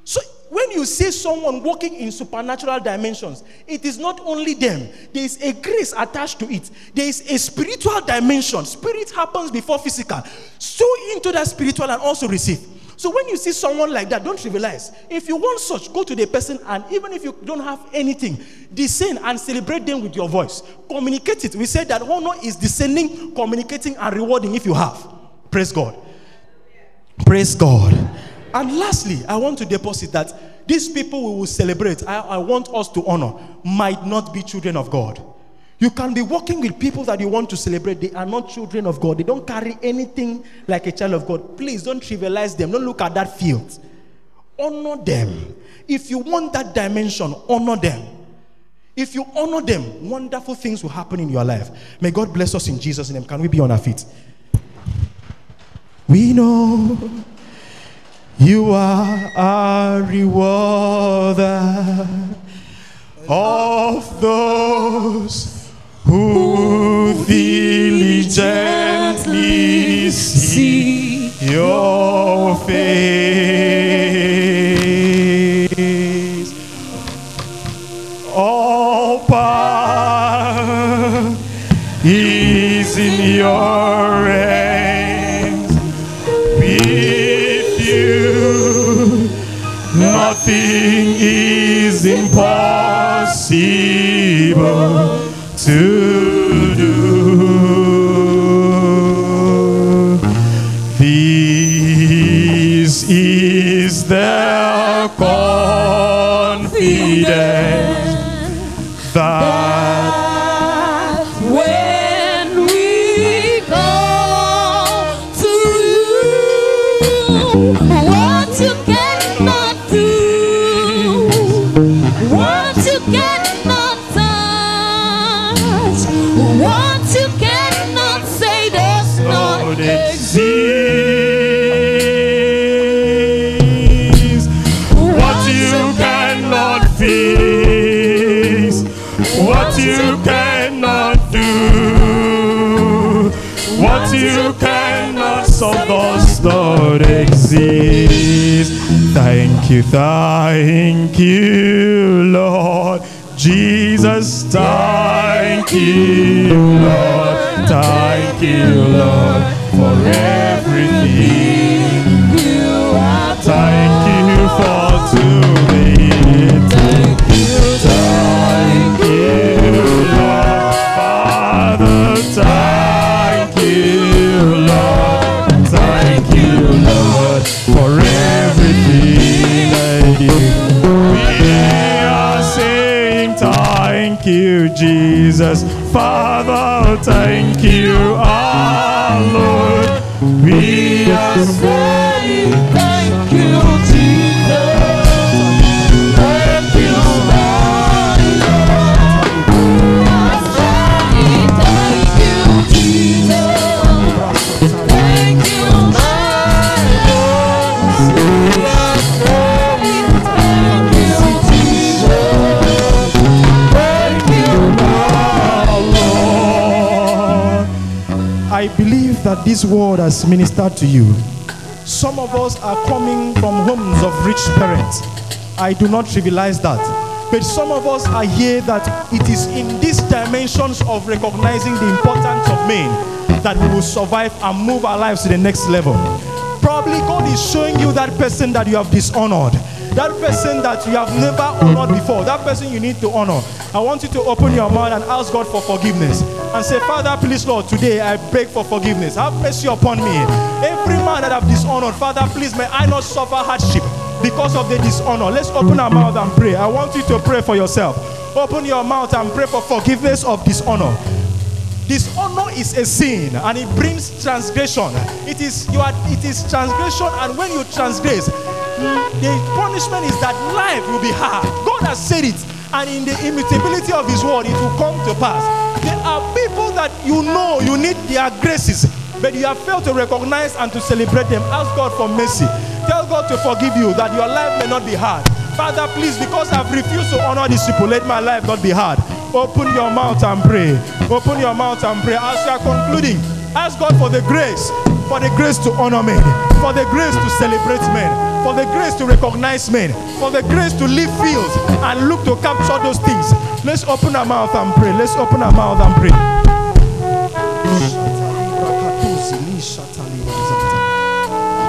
So when you see someone walking in supernatural dimensions, it is not only them. There is a grace attached to it. There is a spiritual dimension. Spirit happens before physical. So into that spiritual and also receive. So when you see someone like that, don't trivialize. If you want such, go to the person and even if you don't have anything, descend and celebrate them with your voice. Communicate it. We said that honor is descending, communicating, and rewarding if you have. Praise God. Praise God. And lastly, I want to deposit that these people we will celebrate, I, I want us to honor, might not be children of God. You can be working with people that you want to celebrate. They are not children of God. They don't carry anything like a child of God. Please don't trivialize them. Don't look at that field. Honor them. If you want that dimension, honor them. If you honor them, wonderful things will happen in your life. May God bless us in Jesus' name. Can we be on our feet? We know you are our rewarder of those who diligently seek your face. All power is in your hands. With you, nothing is impossible to Thank you, thank you, Lord. Jesus, thank you, Lord. Thank you, Lord, for everything. This word has ministered to you. Some of us are coming from homes of rich parents. I do not trivialize that. But some of us are here that it is in these dimensions of recognizing the importance of men that we will survive and move our lives to the next level. Probably God is showing you that person that you have dishonored. That person that you have never honored before, that person you need to honor. I want you to open your mouth and ask God for forgiveness and say, Father, please, Lord, today I beg for forgiveness. Have mercy upon me. Every man that I've dishonored, Father, please, may I not suffer hardship because of the dishonor. Let's open our mouth and pray. I want you to pray for yourself. Open your mouth and pray for forgiveness of dishonor. Dishonor is a sin and it brings transgression. It is you are it is transgression, and when you transgress, the punishment is that life will be hard. God has said it, and in the immutability of His word, it will come to pass. There are people that you know you need their graces, but you have failed to recognize and to celebrate them. Ask God for mercy. Tell God to forgive you that your life may not be hard. Father, please, because I've refused to honor these people, let my life not be hard. Open your mouth and pray. Open your mouth and pray. As you are concluding, ask God for the grace, for the grace to honor men, for the grace to celebrate men, for the grace to recognize men, for the grace to leave fields and look to capture those things. Let's open our mouth and pray. Let's open our mouth and pray.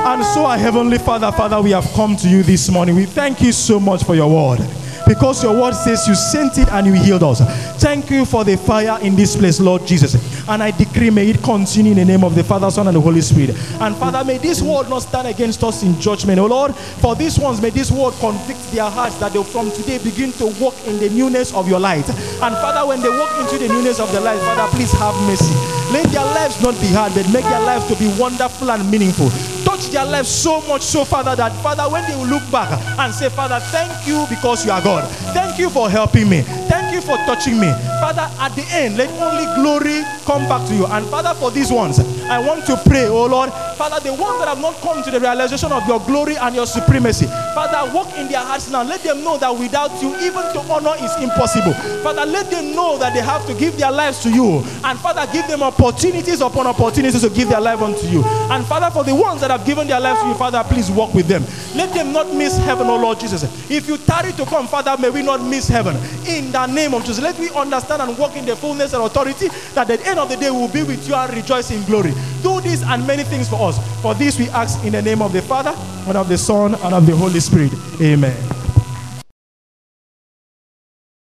And so, our Heavenly Father, Father, we have come to you this morning. We thank you so much for your word. Because your word says you sent it and you healed us. Thank you for the fire in this place, Lord Jesus. And I decree, may it continue in the name of the Father, Son, and the Holy Spirit. And Father, may this word not stand against us in judgment. Oh Lord, for these ones, may this word convict their hearts that they from today begin to walk in the newness of your light. And Father, when they walk into the newness of the light, Father, please have mercy. Let their lives not be hard, but make their lives to be wonderful and meaningful. Touch their lives so much, so Father, that Father, when they will look back and say, Father, thank you because you are God. Thank you for helping me. Thank you for touching me. Father, at the end, let only glory come back to you. And Father, for these ones, I want to pray, oh Lord, Father, the ones that have not come to the realization of your glory and your supremacy, Father, walk in their hearts now. Let them know that without you, even to honor is impossible. Father, let them know that they have to give their lives to you. And Father, give them opportunities upon opportunities to give their life unto you. And Father, for the ones that have given their lives to you, Father, please walk with them. Let them not miss heaven, oh Lord Jesus. If you tarry to come, Father, may we not miss heaven. In the name of Jesus, let me understand and walk in the fullness and authority that at the end of the day we will be with you and rejoice in glory. Do this and many things for us. For this we ask in the name of the Father and of the Son and of the Holy Spirit. Amen.